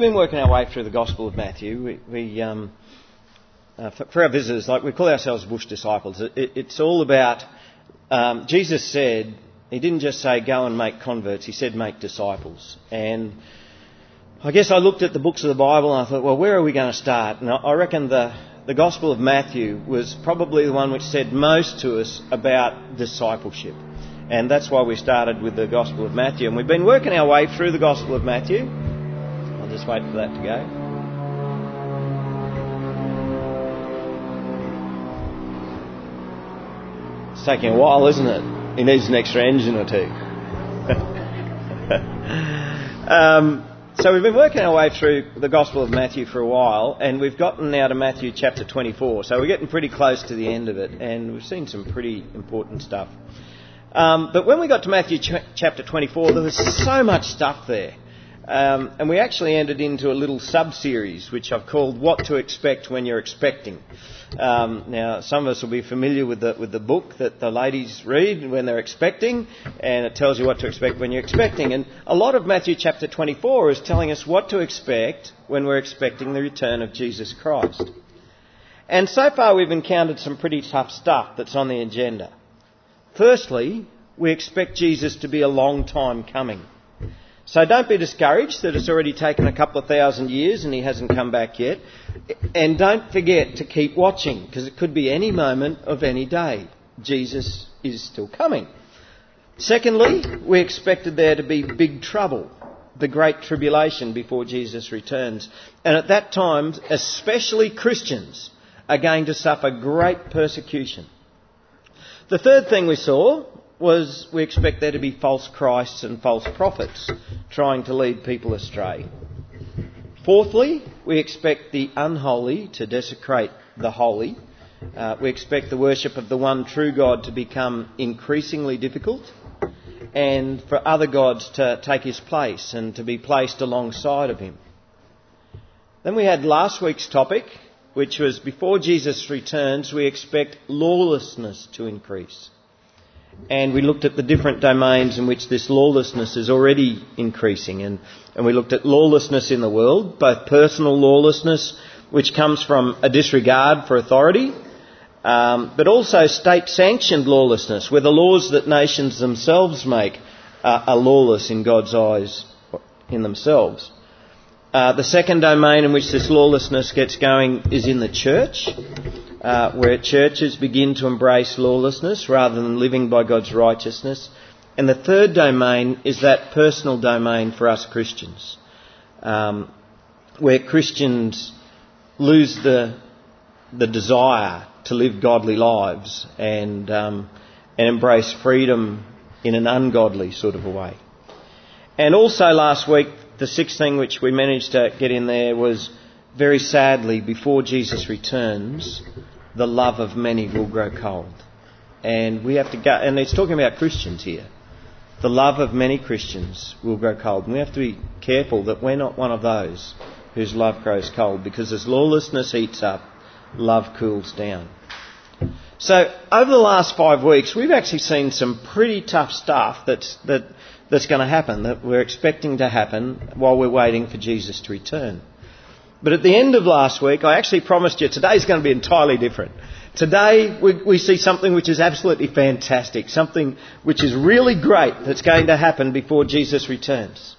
We've been working our way through the Gospel of Matthew. We, we um, uh, for, for, our visitors, like we call ourselves bush disciples. It, it, it's all about um, Jesus said he didn't just say go and make converts. He said make disciples. And I guess I looked at the books of the Bible and I thought, well, where are we going to start? And I reckon the the Gospel of Matthew was probably the one which said most to us about discipleship. And that's why we started with the Gospel of Matthew. And we've been working our way through the Gospel of Matthew. Just wait for that to go. It's taking a while, isn't it? He needs an extra engine or two. um, so we've been working our way through the Gospel of Matthew for a while, and we've gotten now to Matthew chapter 24. So we're getting pretty close to the end of it, and we've seen some pretty important stuff. Um, but when we got to Matthew ch- chapter 24, there was so much stuff there. Um, and we actually entered into a little sub series which I've called What to Expect When You're Expecting. Um, now, some of us will be familiar with the, with the book that the ladies read when they're expecting, and it tells you what to expect when you're expecting. And a lot of Matthew chapter 24 is telling us what to expect when we're expecting the return of Jesus Christ. And so far, we've encountered some pretty tough stuff that's on the agenda. Firstly, we expect Jesus to be a long time coming. So don't be discouraged that it's already taken a couple of thousand years and he hasn't come back yet. And don't forget to keep watching because it could be any moment of any day. Jesus is still coming. Secondly, we expected there to be big trouble, the great tribulation before Jesus returns. And at that time, especially Christians are going to suffer great persecution. The third thing we saw was we expect there to be false Christs and false prophets trying to lead people astray. Fourthly, we expect the unholy to desecrate the holy. Uh, we expect the worship of the one true God to become increasingly difficult and for other gods to take his place and to be placed alongside of him. Then we had last week's topic, which was before Jesus returns, we expect lawlessness to increase and we looked at the different domains in which this lawlessness is already increasing. And, and we looked at lawlessness in the world, both personal lawlessness, which comes from a disregard for authority, um, but also state sanctioned lawlessness, where the laws that nations themselves make are lawless in God's eyes in themselves. Uh, the second domain in which this lawlessness gets going is in the church uh, where churches begin to embrace lawlessness rather than living by God's righteousness. And the third domain is that personal domain for us Christians, um, where Christians lose the, the desire to live godly lives and, um, and embrace freedom in an ungodly sort of a way. And also last week, the sixth thing which we managed to get in there was very sadly, before Jesus returns, the love of many will grow cold. And we have to go, and it's talking about Christians here. The love of many Christians will grow cold. And we have to be careful that we're not one of those whose love grows cold because as lawlessness heats up, love cools down. So over the last five weeks, we've actually seen some pretty tough stuff that's, that, that's going to happen, that we're expecting to happen while we're waiting for Jesus to return. But at the end of last week, I actually promised you today's going to be entirely different. Today, we, we, see something which is absolutely fantastic, something which is really great that's going to happen before Jesus returns.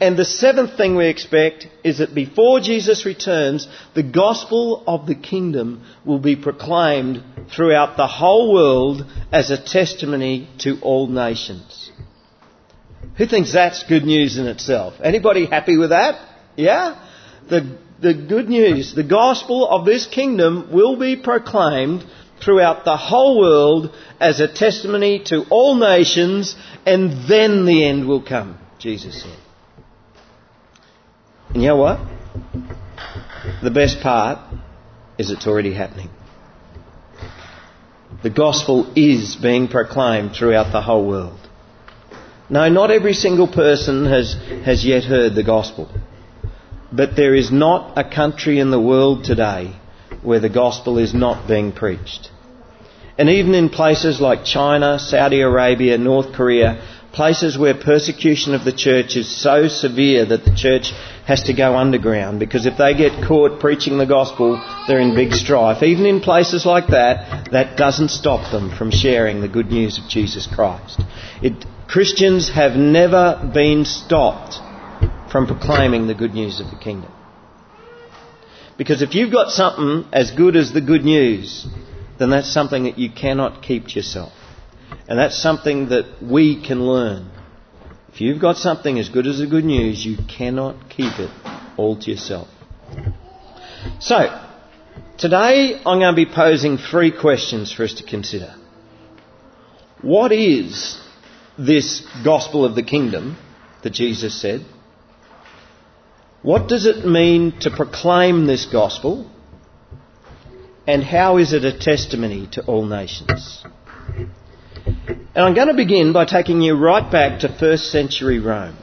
And the seventh thing we expect is that before Jesus returns, the gospel of the kingdom will be proclaimed throughout the whole world as a testimony to all nations. Who thinks that's good news in itself? Anybody happy with that? Yeah? The the good news, the gospel of this kingdom will be proclaimed throughout the whole world as a testimony to all nations, and then the end will come, Jesus said. And you know what? The best part is it's already happening. The gospel is being proclaimed throughout the whole world. No, not every single person has, has yet heard the gospel. But there is not a country in the world today where the gospel is not being preached. And even in places like China, Saudi Arabia, North Korea, places where persecution of the church is so severe that the church has to go underground because if they get caught preaching the gospel, they're in big strife. Even in places like that, that doesn't stop them from sharing the good news of Jesus Christ. It, Christians have never been stopped from proclaiming the good news of the kingdom. Because if you've got something as good as the good news, then that's something that you cannot keep to yourself. And that's something that we can learn. If you've got something as good as the good news, you cannot keep it all to yourself. So, today I'm going to be posing three questions for us to consider. What is this gospel of the kingdom that Jesus said? What does it mean to proclaim this gospel? And how is it a testimony to all nations? And I'm going to begin by taking you right back to first century Rome.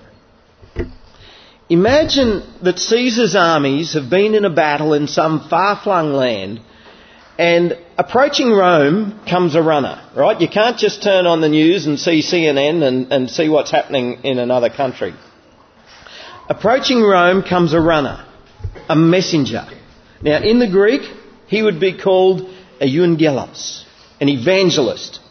Imagine that Caesar's armies have been in a battle in some far flung land and approaching Rome comes a runner, right? You can't just turn on the news and see CNN and, and see what's happening in another country. Approaching Rome comes a runner, a messenger. Now, in the Greek, he would be called a euangelos, an evangelist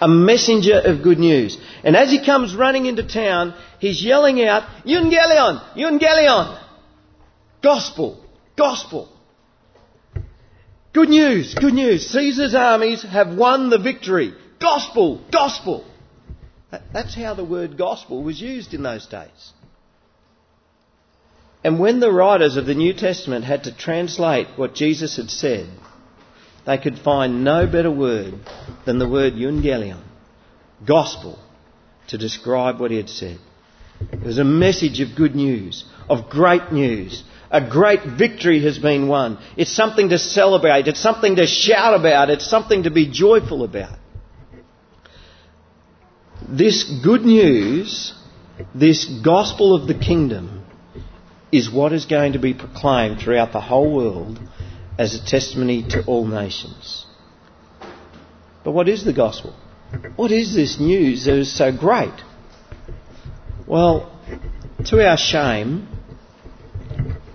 a messenger of good news. And as he comes running into town, he's yelling out, Evangelion, Evangelion, gospel, gospel. Good news, good news. Caesar's armies have won the victory. Gospel, gospel. That's how the word gospel was used in those days. And when the writers of the New Testament had to translate what Jesus had said, they could find no better word than the word euangelion, gospel, to describe what he had said. It was a message of good news, of great news. A great victory has been won. It's something to celebrate. It's something to shout about. It's something to be joyful about. This good news, this gospel of the kingdom, is what is going to be proclaimed throughout the whole world as a testimony to all nations. But what is the gospel? What is this news that is so great? Well, to our shame,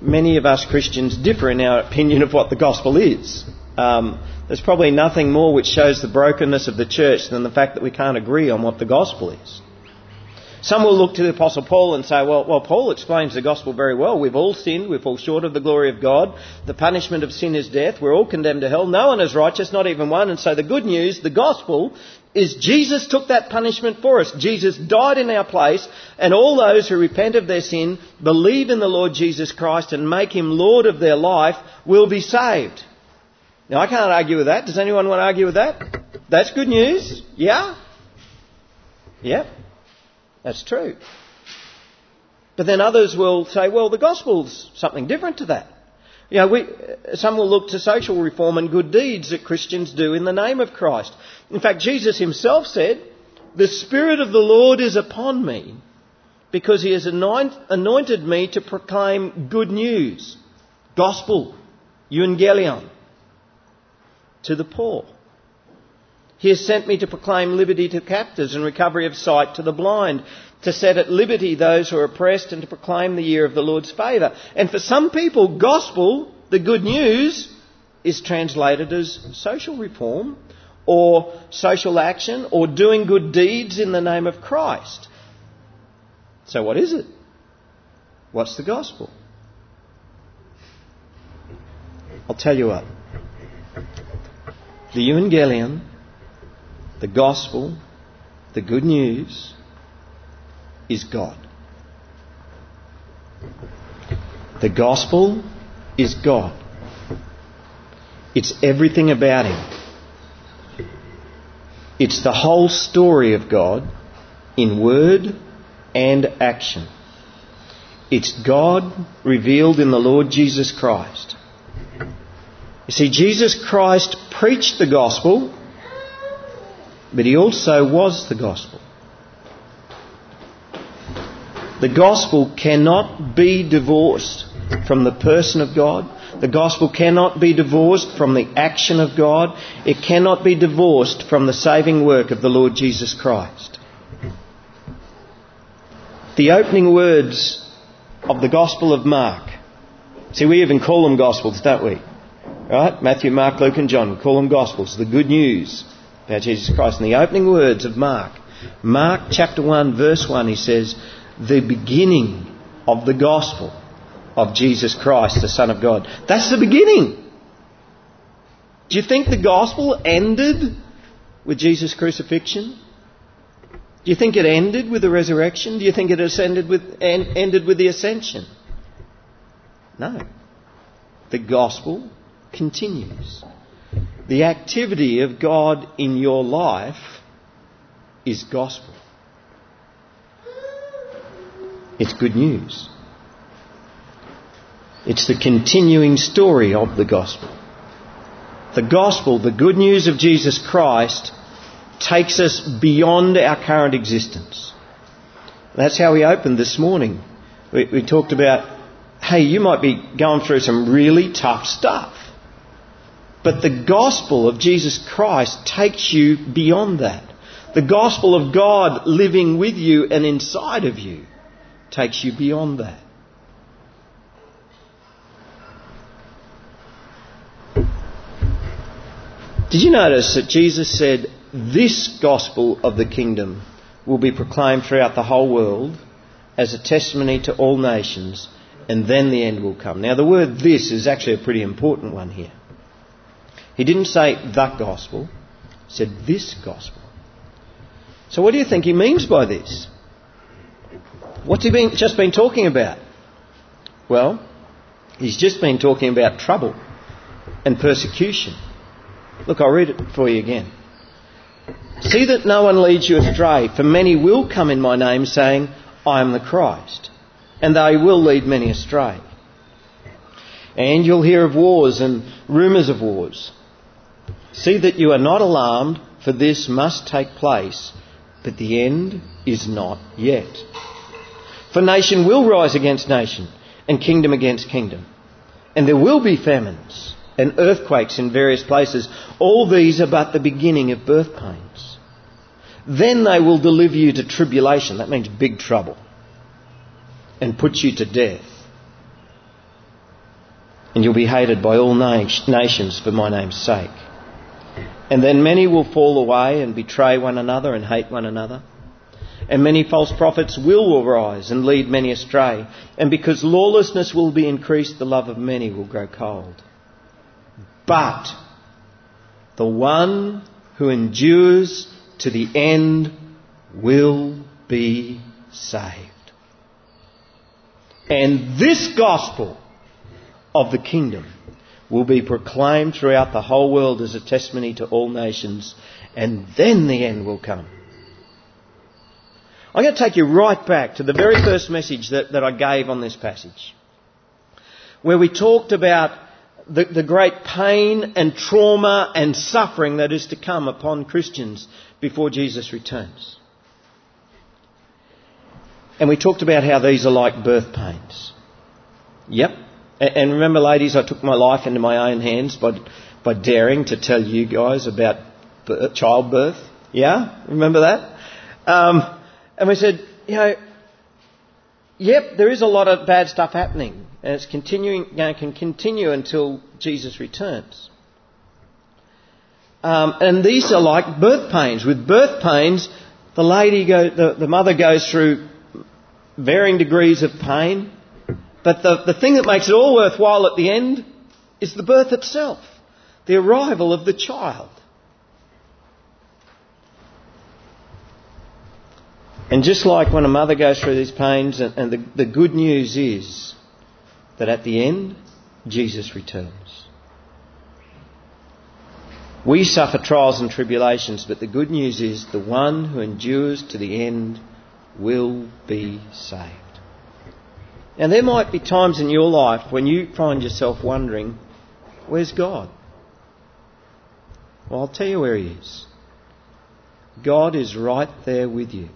many of us Christians differ in our opinion of what the gospel is. Um, there's probably nothing more which shows the brokenness of the church than the fact that we can't agree on what the gospel is. Some will look to the Apostle Paul and say, well, well, Paul explains the gospel very well. We've all sinned. We fall short of the glory of God. The punishment of sin is death. We're all condemned to hell. No one is righteous, not even one. And so the good news, the gospel, is Jesus took that punishment for us. Jesus died in our place, and all those who repent of their sin, believe in the Lord Jesus Christ, and make him Lord of their life, will be saved. Now, I can't argue with that. Does anyone want to argue with that? That's good news. Yeah? Yeah. That's true. But then others will say, well, the gospel's something different to that. You know, we, some will look to social reform and good deeds that Christians do in the name of Christ. In fact, Jesus himself said, The Spirit of the Lord is upon me because he has anointed me to proclaim good news, gospel, euangelion, to the poor. He has sent me to proclaim liberty to captives and recovery of sight to the blind, to set at liberty those who are oppressed, and to proclaim the year of the Lord's favour. And for some people, gospel, the good news, is translated as social reform, or social action, or doing good deeds in the name of Christ. So, what is it? What's the gospel? I'll tell you what. The Evangelion the gospel, the good news, is God. The gospel is God. It's everything about Him. It's the whole story of God in word and action. It's God revealed in the Lord Jesus Christ. You see, Jesus Christ preached the gospel but he also was the gospel. The gospel cannot be divorced from the person of God. The gospel cannot be divorced from the action of God. It cannot be divorced from the saving work of the Lord Jesus Christ. The opening words of the Gospel of Mark. See, we even call them Gospels, don't we? Right? Matthew, Mark, Luke, and John. We call them Gospels. The good news about Jesus Christ. In the opening words of Mark. Mark chapter 1, verse 1, he says, The beginning of the Gospel of Jesus Christ, the Son of God. That's the beginning. Do you think the Gospel ended with Jesus' crucifixion? Do you think it ended with the resurrection? Do you think it ended with, ended with the ascension? No. The gospel continues. The activity of God in your life is gospel. It's good news. It's the continuing story of the gospel. The gospel, the good news of Jesus Christ, takes us beyond our current existence. That's how we opened this morning. We, we, talked about, hey, you might be going through some really tough stuff. But the gospel of Jesus Christ takes you beyond that. The gospel of God living with you and inside of you takes you beyond that. Did you notice that Jesus said, this gospel of the kingdom will be proclaimed throughout the whole world as a testimony to all nations, and then the end will come. Now, the word this is actually a pretty important one here. He didn't say the gospel, he said this gospel. So, what do you think he means by this? What's he been, just been talking about? Well, he's just been talking about trouble and persecution. Look, I'll read it for you again. See that no one leads you astray, for many will come in my name saying, I am the Christ, and they will lead many astray. And you'll hear of wars and rumours of wars. See that you are not alarmed, for this must take place, but the end is not yet. For nation will rise against nation, and kingdom against kingdom. And there will be famines and earthquakes in various places. All these are but the beginning of birth pains. Then they will deliver you to tribulation, that means big trouble, and put you to death. And you'll be hated by all nations for my name's sake. And then many will fall away and betray one another and hate one another. And many false prophets will arise and lead many astray. And because lawlessness will be increased, the love of many will grow cold. But the one who endures to the end will be saved. And this gospel of the kingdom will be proclaimed throughout the whole world as a testimony to all nations, and then the end will come. I'm going to take you right back to the very first message that, that I gave on this passage, where we talked about the, the great pain and trauma and suffering that is to come upon Christians before Jesus returns. And we talked about how these are like birth pains. Yep. And remember, ladies, I took my life into my own hands by, by daring to tell you guys about childbirth. Yeah? Remember that? Um, and we said, you know, yep, there is a lot of bad stuff happening and it's continuing, you know, can continue until Jesus returns. Um, and these are like birth pains. With birth pains, the lady go, the, the mother goes through varying degrees of pain, but the, the thing that makes it all worthwhile at the end is the birth itself, the arrival of the child. And just like when a mother goes through these pains, and, and the, the good news is that at the end, Jesus returns. We suffer trials and tribulations, but the good news is the one who endures to the end will be saved. Now, there might be times in your life when you find yourself wondering, where's God? Well, I'll tell you where He is. God is right there with you.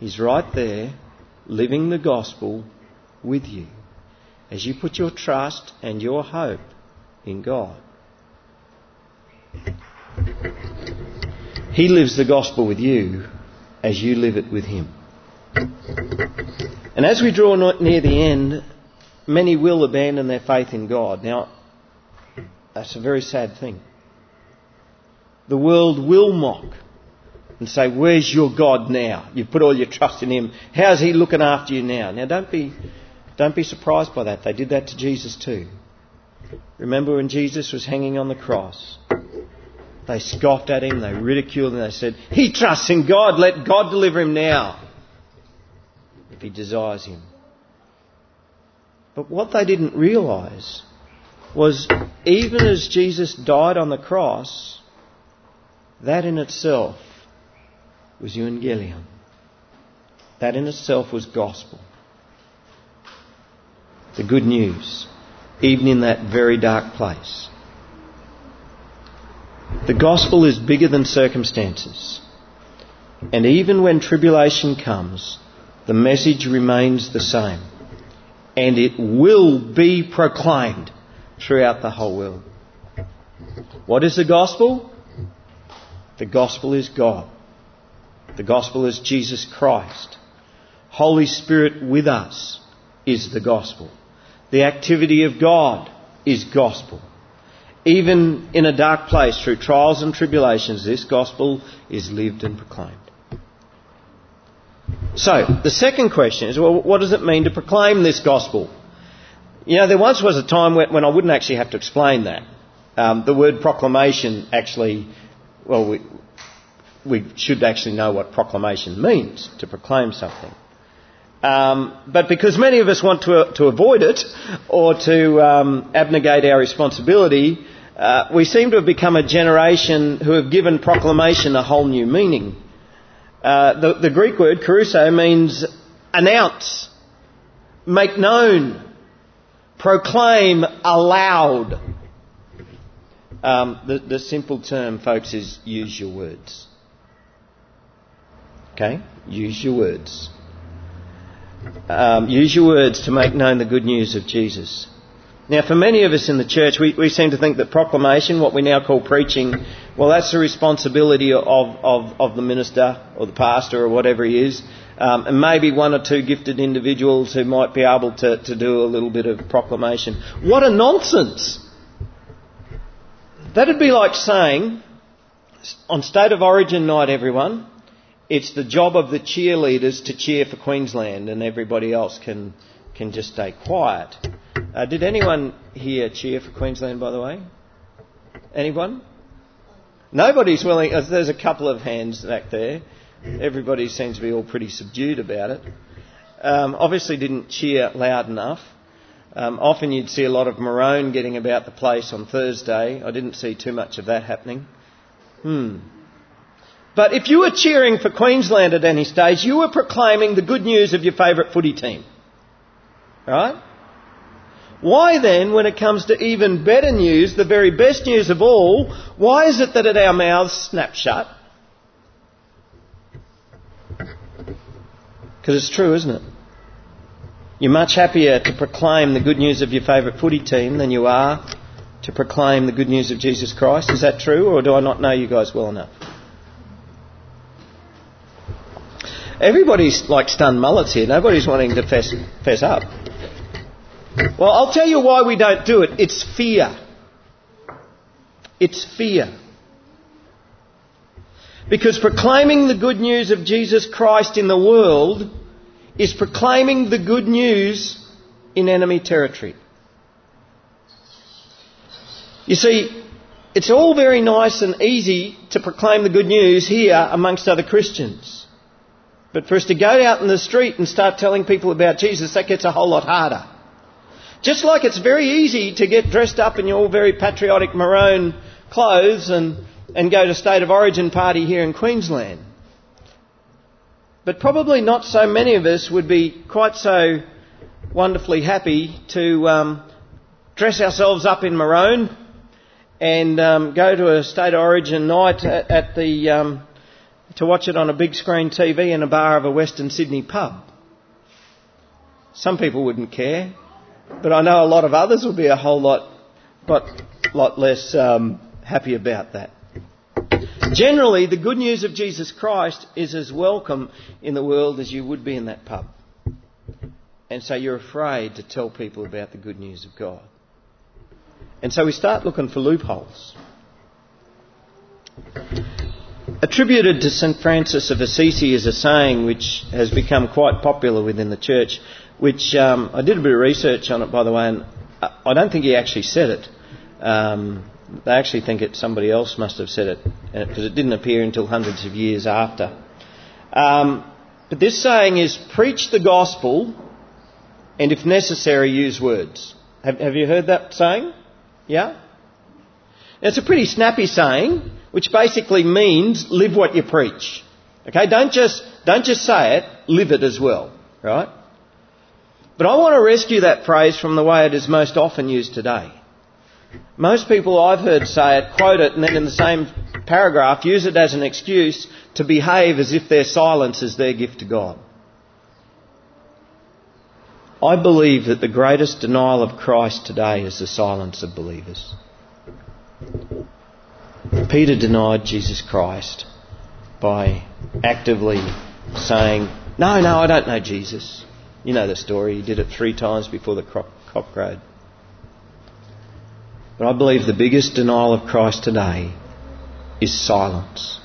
He's right there, living the gospel with you as you put your trust and your hope in God. He lives the gospel with you as you live it with Him. And as we draw near the end, many will abandon their faith in God. Now, that's a very sad thing. The world will mock and say, Where's your God now? You've put all your trust in Him. How's He looking after you now? Now, don't be, don't be surprised by that. They did that to Jesus too. Remember when Jesus was hanging on the cross? They scoffed at him, they ridiculed him, they said, He trusts in God, let God deliver him now he desires him. But what they didn't realise was even as Jesus died on the cross, that in itself was evangelion. That in itself was gospel. The good news, even in that very dark place. The gospel is bigger than circumstances. And even when tribulation comes, the message remains the same. And it will be proclaimed throughout the whole world. What is the gospel? The gospel is God. The gospel is Jesus Christ. Holy Spirit with us is the gospel. The activity of God is gospel. Even in a dark place, through trials and tribulations, this gospel is lived and proclaimed. So, the second question is well, what does it mean to proclaim this gospel? You know, there once was a time when, I wouldn't actually have to explain that. Um, the word proclamation actually, well, we, we should actually know what proclamation means, to proclaim something. Um, but because many of us want to, to avoid it or to um, abnegate our responsibility, uh, we seem to have become a generation who have given proclamation a whole new meaning. Uh, the, the, Greek word kerusso means announce, make known, proclaim aloud. Um, the, the simple term, folks, is use your words. Okay? Use your words. Um, use your words to make known the good news of Jesus. Now, for many of us in the church, we, we seem to think that proclamation, what we now call preaching, well, that's the responsibility of, of, of the minister or the pastor or whatever he is, um, and maybe one or two gifted individuals who might be able to, to do a little bit of proclamation. What a nonsense! That'd be like saying, on State of Origin night, everyone, it's the job of the cheerleaders to cheer for Queensland and everybody else can, can just stay quiet. Uh, did anyone here cheer for Queensland, by the way? Anyone? Nobody's willing. Uh, there's a couple of hands back there. Everybody seems to be all pretty subdued about it. Um, obviously, didn't cheer loud enough. Um, often you'd see a lot of maroon getting about the place on Thursday. I didn't see too much of that happening. Hmm. But if you were cheering for Queensland at any stage, you were proclaiming the good news of your favourite footy team. Right? Why then, when it comes to even better news, the very best news of all, why is it that at our mouths snap shut? Because it's true, isn't it? You're much happier to proclaim the good news of your favourite footy team than you are to proclaim the good news of Jesus Christ. Is that true, or do I not know you guys well enough? Everybody's like stunned mullets here. Nobody's wanting to fess, fess up. Well, I'll tell you why we don't do it. It's fear. It's fear. Because proclaiming the good news of Jesus Christ in the world is proclaiming the good news in enemy territory. You see, it's all very nice and easy to proclaim the good news here amongst other Christians. But for us to go out in the street and start telling people about Jesus, that gets a whole lot harder. Just like it's very easy to get dressed up in your very patriotic maroon clothes and, and go to State of Origin party here in Queensland. But probably not so many of us would be quite so wonderfully happy to um, dress ourselves up in maroon and um, go to a State of Origin night at, at the um, to watch it on a big screen TV in a bar of a Western Sydney pub. Some people wouldn't care. But I know a lot of others will be a whole lot, but lot less um, happy about that. Generally, the good news of Jesus Christ is as welcome in the world as you would be in that pub. And so you're afraid to tell people about the good news of God. And so we start looking for loopholes. Attributed to St. Francis of Assisi is a saying which has become quite popular within the church, which um, I did a bit of research on it, by the way, and I don't think he actually said it. Um, they actually think it somebody else must have said it because it didn't appear until hundreds of years after. Um, but this saying is preach the gospel and if necessary use words. Have, have you heard that saying? Yeah? It's a pretty snappy saying, which basically means live what you preach. Okay, don't just, don't just say it, live it as well, right? But I want to rescue that phrase from the way it is most often used today. Most people I've heard say it, quote it, and then in the same paragraph use it as an excuse to behave as if their silence is their gift to God. I believe that the greatest denial of Christ today is the silence of believers. Peter denied Jesus Christ by actively saying, No, no, I don't know Jesus. You know the story. He did it three times before the cock crowed. But I believe the biggest denial of Christ today is silence.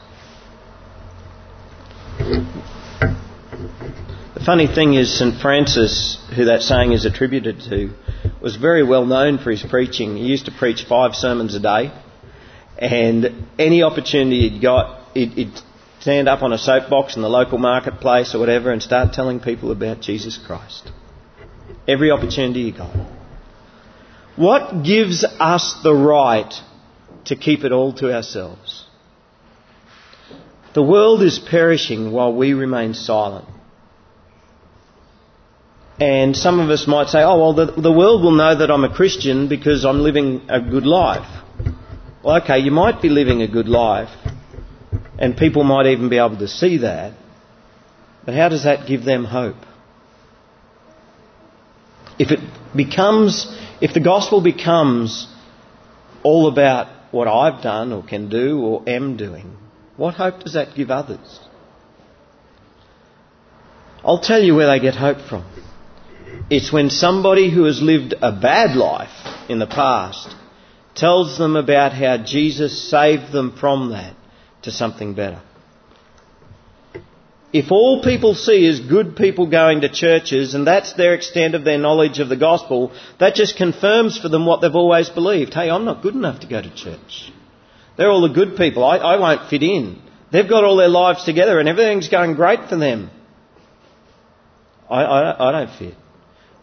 The funny thing is, St. Francis, who that saying is attributed to, was very well known for his preaching. He used to preach five sermons a day, and any opportunity he'd got, he'd, he'd stand up on a soapbox in the local marketplace or whatever and start telling people about Jesus Christ. Every opportunity you got. What gives us the right to keep it all to ourselves? The world is perishing while we remain silent. And some of us might say, oh, well, the, the world will know that I'm a Christian because I'm living a good life. Well, okay, you might be living a good life, and people might even be able to see that, but how does that give them hope? If it becomes if the gospel becomes all about what I've done or can do or am doing, what hope does that give others? I'll tell you where they get hope from. It's when somebody who has lived a bad life in the past tells them about how Jesus saved them from that to something better. If all people see is good people going to churches and that's their extent of their knowledge of the gospel, that just confirms for them what they've always believed. Hey, I'm not good enough to go to church. They're all the good people. I, I won't fit in. They've got all their lives together and everything's going great for them. I, I, I don't fit.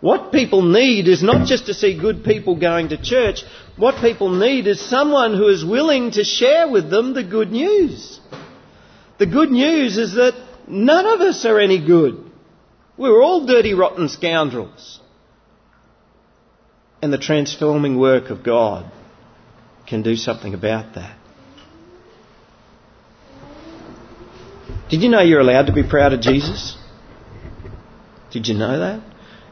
What people need is not just to see good people going to church. What people need is someone who is willing to share with them the good news. The good news is that None of us are any good. We're all dirty, rotten scoundrels. And the transforming work of God can do something about that. Did you know you're allowed to be proud of Jesus? Did you know that?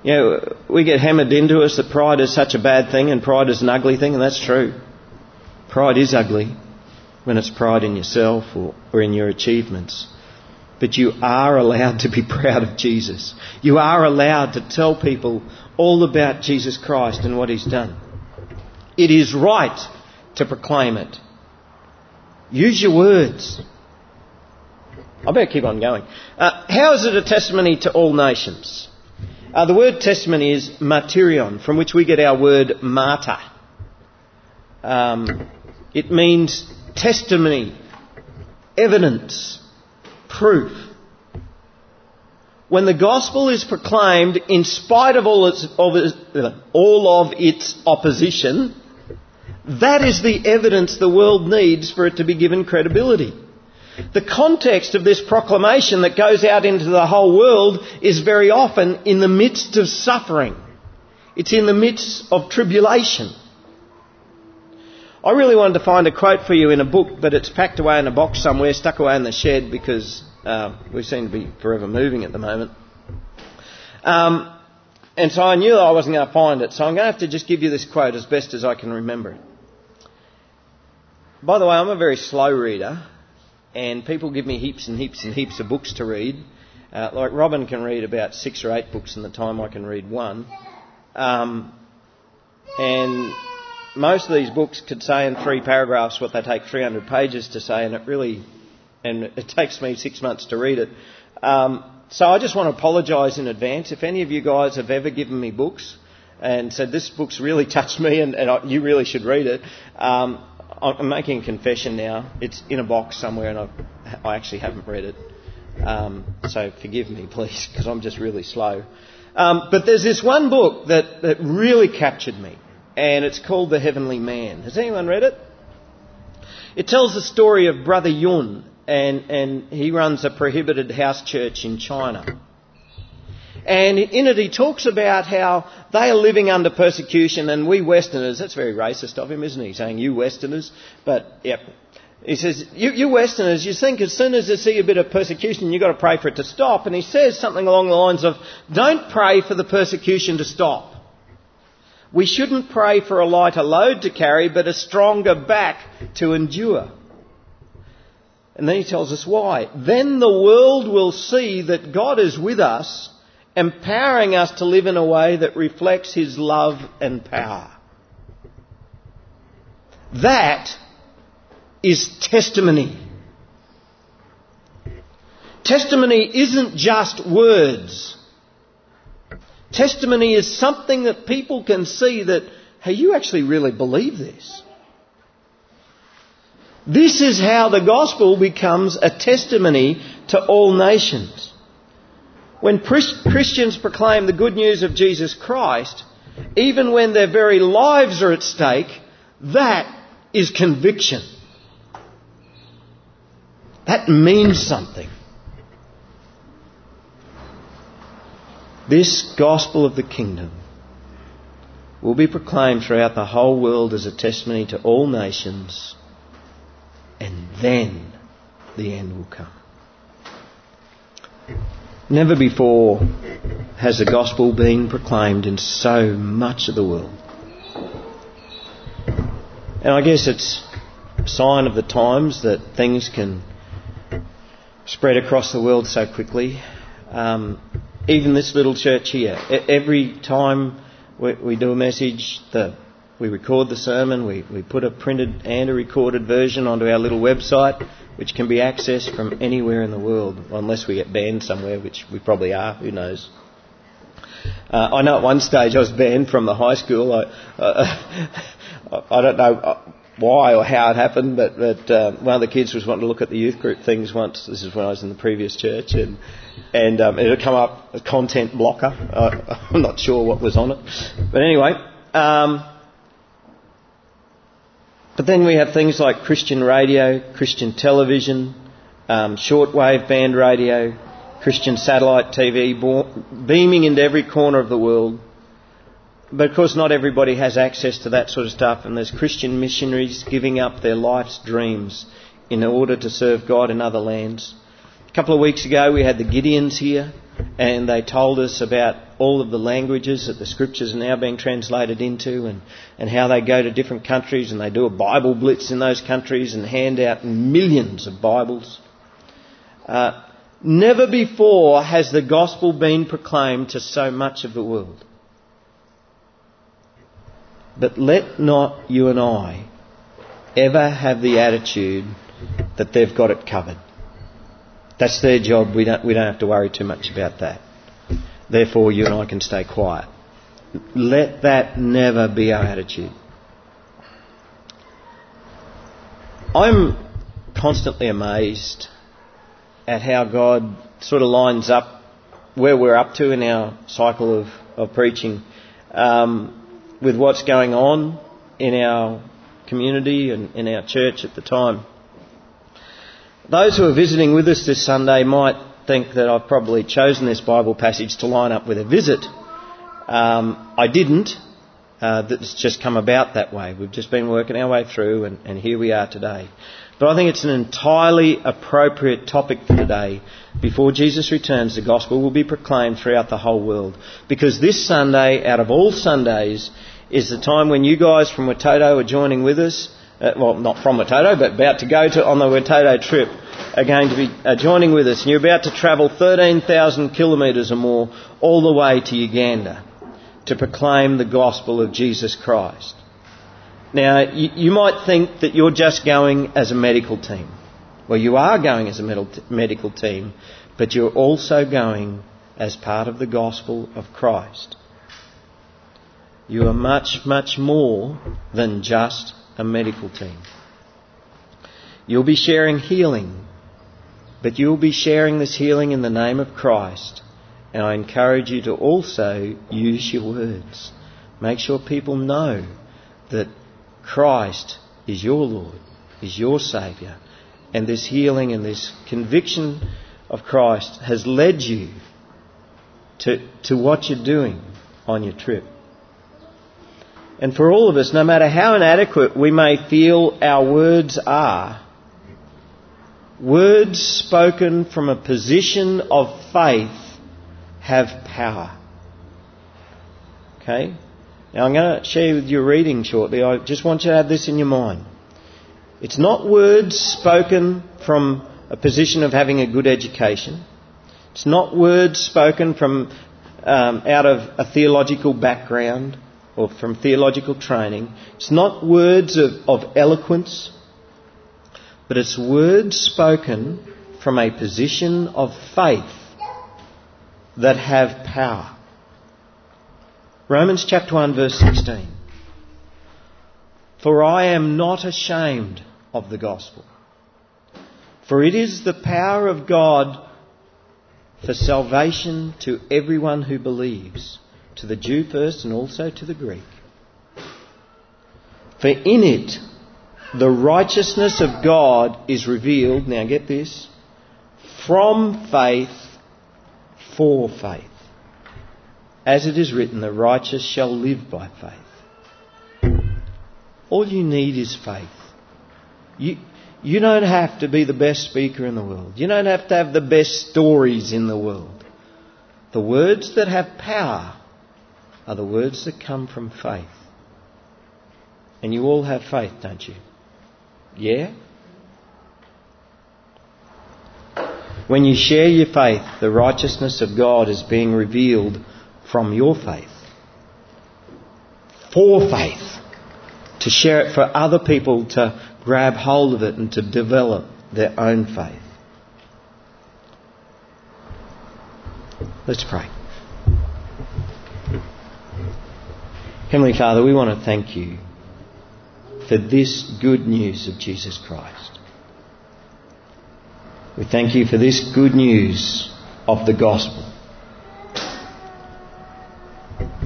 You know, we get hammered into us that pride is such a bad thing and pride is an ugly thing, and that's true. Pride is ugly when it's pride in yourself or, or in your achievements. But you are allowed to be proud of Jesus. You are allowed to tell people all about Jesus Christ and what He's done. It is right to proclaim it. Use your words. I better keep on going. Uh, how is it a testimony to all nations? Uh, the word testimony is martyrion, from which we get our word martyr. Um, it means testimony, evidence, proof. When the gospel is proclaimed in spite of all, its, of all of its opposition, that is the evidence the world needs for it to be given credibility. The context of this proclamation that goes out into the whole world is very often in the midst of suffering. It's in the midst of tribulation. I really wanted to find a quote for you in a book, but it's packed away in a box somewhere, stuck away in the shed because uh, we seem to be forever moving at the moment. Um, and so I knew I wasn't going to find it, so I'm going to have to just give you this quote as best as I can remember it. By the way, I'm a very slow reader, and people give me heaps and heaps and heaps of books to read. Uh, like Robin can read about six or eight books in the time I can read one. Um, and most of these books could say in three paragraphs what they take 300 pages to say, and it really, and it takes me six months to read it. Um, so I just want to apologise in advance. If any of you guys have ever given me books and said this book's really touched me and, and I, you really should read it, um, I'm making a confession now. It's in a box somewhere, and I, I actually haven't read it. Um, so forgive me, please, because I'm just really slow. Um, but there's this one book that, that really captured me, and it's called The Heavenly Man. Has anyone read it? It tells the story of Brother Yun, and, and he runs a prohibited house church in China. And in it, he talks about how they are living under persecution, and we Westerners, that's very racist of him, isn't he? Saying, you Westerners. But, yep, he says, you, you, Westerners, you think as soon as you see a bit of persecution, you've got to pray for it to stop. And he says something along the lines of, don't pray for the persecution to stop. We shouldn't pray for a lighter load to carry, but a stronger back to endure. And then he tells us why. Then the world will see that God is with us, empowering us to live in a way that reflects his love and power. That is testimony. Testimony isn't just words. Testimony is something that people can see that, hey, you actually really believe this. This is how the gospel becomes a testimony to all nations. When Christians proclaim the good news of Jesus Christ, even when their very lives are at stake, that is conviction. That means something. This gospel of the kingdom will be proclaimed throughout the whole world as a testimony to all nations, and then the end will come. Never before has the gospel been proclaimed in so much of the world. And I guess it's a sign of the times that things can spread across the world so quickly. Um, even this little church here, every time we, we do a message, the, we record the sermon, we, we put a printed and a recorded version onto our little website, which can be accessed from anywhere in the world, unless we get banned somewhere, which we probably are, who knows. Uh, I know at one stage I was banned from the high school. I, uh, I don't know why or how it happened, but, but uh, one of the kids was wanting to look at the youth group things once. This is when I was in the previous church, and and um, it had come up a content blocker. Uh, I'm not sure what was on it, but anyway. Um, but then we have things like Christian radio, Christian television, um, shortwave band radio, Christian satellite TV, beaming into every corner of the world. But of course, not everybody has access to that sort of stuff, and there's Christian missionaries giving up their life's dreams in order to serve God in other lands. A couple of weeks ago, we had the Gideons here, and they told us about all of the languages that the scriptures are now being translated into, and, and how they go to different countries and they do a Bible blitz in those countries and hand out millions of Bibles. Uh, never before has the gospel been proclaimed to so much of the world. But let not you and I ever have the attitude that they've got it covered. That's their job. We don't, we don't have to worry too much about that. Therefore, you and I can stay quiet. Let that never be our attitude. I'm constantly amazed at how God sort of lines up where we're up to in our cycle of, of preaching. Um, with what's going on in our community and in our church at the time. Those who are visiting with us this Sunday might think that I've probably chosen this Bible passage to line up with a visit. Um, I didn't. Uh, that's just come about that way. We've just been working our way through, and, and here we are today. But I think it's an entirely appropriate topic for today. Before Jesus returns, the gospel will be proclaimed throughout the whole world. Because this Sunday, out of all Sundays, is the time when you guys from Watoto are joining with us uh, well, not from Watoto, but about to go to on the Watoto trip, are going to be uh, joining with us. And you're about to travel 13,000 kilometres or more all the way to Uganda to proclaim the gospel of Jesus Christ. Now, you, you might think that you're just going as a medical team. Well, you are going as a medical team, but you're also going as part of the gospel of Christ. You are much, much more than just a medical team. You'll be sharing healing, but you'll be sharing this healing in the name of Christ. And I encourage you to also use your words. Make sure people know that Christ is your Lord, is your Saviour, and this healing and this conviction of Christ has led you to, to what you're doing on your trip. And for all of us, no matter how inadequate we may feel our words are, words spoken from a position of faith have power. Okay? Now I'm going to share with you a reading shortly. I just want you to have this in your mind. It's not words spoken from a position of having a good education. It's not words spoken from um, out of a theological background or from theological training. It's not words of, of eloquence, but it's words spoken from a position of faith that have power. Romans chapter 1 verse 16. For I am not ashamed of the gospel. For it is the power of God for salvation to everyone who believes, to the Jew first and also to the Greek. For in it the righteousness of God is revealed, now get this, from faith for faith. As it is written, the righteous shall live by faith. All you need is faith. You, you don't have to be the best speaker in the world. You don't have to have the best stories in the world. The words that have power are the words that come from faith. And you all have faith, don't you? Yeah? When you share your faith, the righteousness of God is being revealed from your faith. For faith. To share it for other people to grab hold of it and to develop their own faith. Let's pray. Heavenly Father, we want to thank you for this good news of Jesus Christ. We thank you for this good news of the gospel.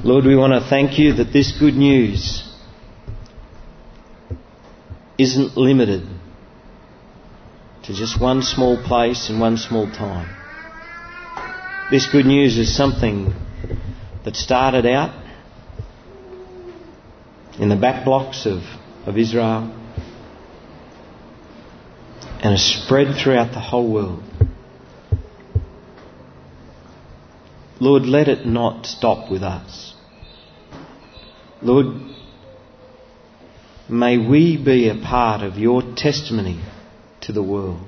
Lord, we want to thank you that this good news isn't limited to just one small place and one small time. This good news is something that started out in the back blocks of, of Israel and has spread throughout the whole world. Lord, let it not stop with us. Lord, May we be a part of your testimony to the world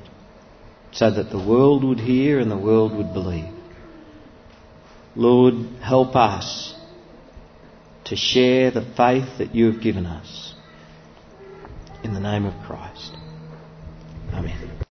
so that the world would hear and the world would believe. Lord, help us to share the faith that you have given us. In the name of Christ. Amen.